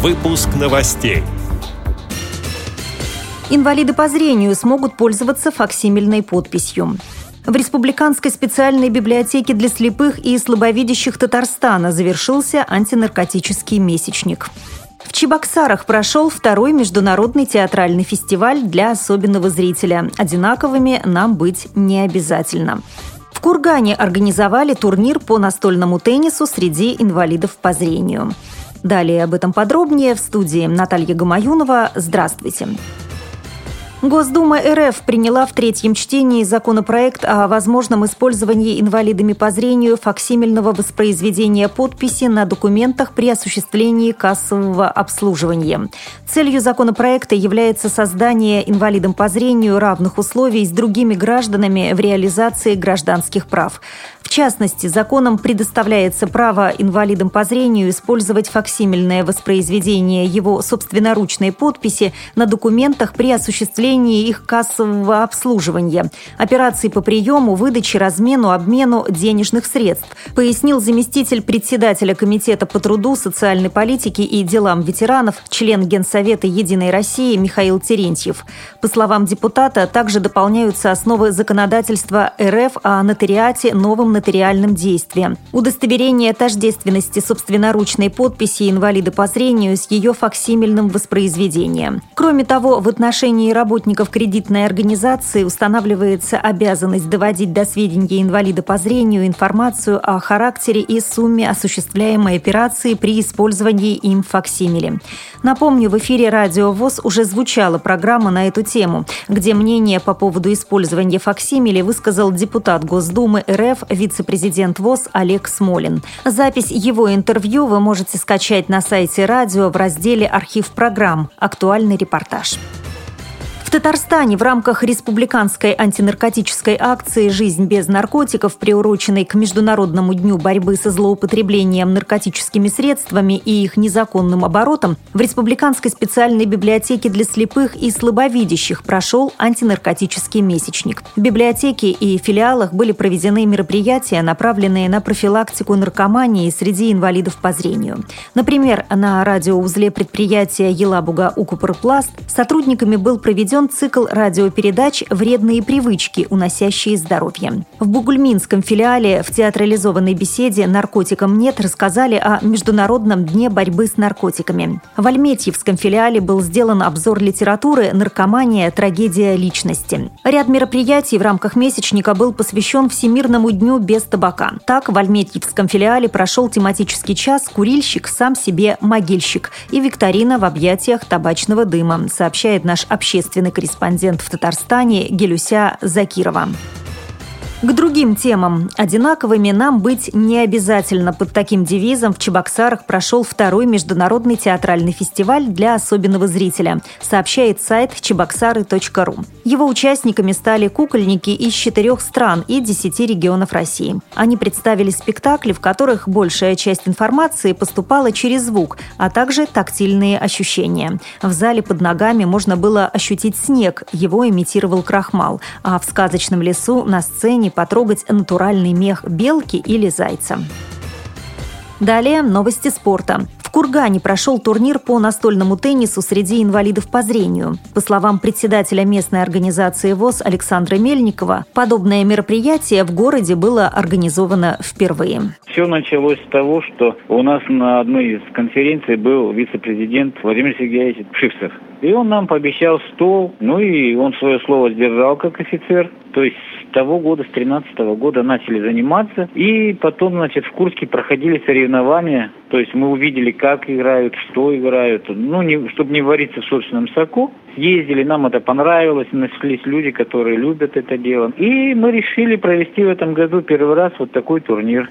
Выпуск новостей. Инвалиды по зрению смогут пользоваться факсимильной подписью. В Республиканской специальной библиотеке для слепых и слабовидящих Татарстана завершился антинаркотический месячник. В Чебоксарах прошел второй международный театральный фестиваль для особенного зрителя. Одинаковыми нам быть не обязательно. В Кургане организовали турнир по настольному теннису среди инвалидов по зрению. Далее об этом подробнее в студии Наталья Гамаюнова. Здравствуйте. Госдума РФ приняла в третьем чтении законопроект о возможном использовании инвалидами по зрению факсимильного воспроизведения подписи на документах при осуществлении кассового обслуживания. Целью законопроекта является создание инвалидам по зрению равных условий с другими гражданами в реализации гражданских прав. В частности, законом предоставляется право инвалидам по зрению использовать факсимильное воспроизведение его собственноручной подписи на документах при осуществлении их кассового обслуживания, операций по приему, выдаче, размену, обмену денежных средств, пояснил заместитель председателя Комитета по труду, социальной политике и делам ветеранов, член Генсовета «Единой России» Михаил Терентьев. По словам депутата, также дополняются основы законодательства РФ о нотариате новым нотариальным действием. Удостоверение тождественности собственноручной подписи инвалида по зрению с ее факсимильным воспроизведением. Кроме того, в отношении работников кредитной организации устанавливается обязанность доводить до сведения инвалида по зрению информацию о характере и сумме осуществляемой операции при использовании им факсимили. Напомню, в эфире «Радио ВОЗ» уже звучала программа на эту тему, где мнение по поводу использования факсимили высказал депутат Госдумы РФ, вице-президент ВОЗ Олег Смолин. Запись его интервью вы можете скачать на сайте радио в разделе «Архив программ. Актуальный репортаж». В Татарстане в рамках республиканской антинаркотической акции «Жизнь без наркотиков», приуроченной к Международному дню борьбы со злоупотреблением наркотическими средствами и их незаконным оборотом, в Республиканской специальной библиотеке для слепых и слабовидящих прошел антинаркотический месячник. В библиотеке и филиалах были проведены мероприятия, направленные на профилактику наркомании среди инвалидов по зрению. Например, на радиоузле предприятия «Елабуга Укупорпласт» сотрудниками был проведен проведен цикл радиопередач «Вредные привычки, уносящие здоровье». В Бугульминском филиале в театрализованной беседе «Наркотикам нет» рассказали о Международном дне борьбы с наркотиками. В Альметьевском филиале был сделан обзор литературы «Наркомания. Трагедия личности». Ряд мероприятий в рамках месячника был посвящен Всемирному дню без табака. Так, в Альметьевском филиале прошел тематический час «Курильщик сам себе могильщик» и викторина в объятиях табачного дыма, сообщает наш общественный военный корреспондент в Татарстане Гелюся Закирова. К другим темам. Одинаковыми нам быть не обязательно. Под таким девизом в Чебоксарах прошел второй международный театральный фестиваль для особенного зрителя, сообщает сайт чебоксары.ру. Его участниками стали кукольники из четырех стран и десяти регионов России. Они представили спектакли, в которых большая часть информации поступала через звук, а также тактильные ощущения. В зале под ногами можно было ощутить снег, его имитировал крахмал, а в сказочном лесу на сцене желании потрогать натуральный мех белки или зайца. Далее новости спорта. В Кургане прошел турнир по настольному теннису среди инвалидов по зрению. По словам председателя местной организации ВОЗ Александра Мельникова, подобное мероприятие в городе было организовано впервые. Все началось с того, что у нас на одной из конференций был вице-президент Владимир Сергеевич Шивцев. И он нам пообещал стол, ну и он свое слово сдержал как офицер. То есть с того года, с 13 года начали заниматься. И потом, значит, в Курске проходили соревнования. То есть мы увидели, как играют, что играют. Ну, не, чтобы не вариться в собственном соку. Ездили, нам это понравилось. Нашлись люди, которые любят это дело. И мы решили провести в этом году первый раз вот такой турнир.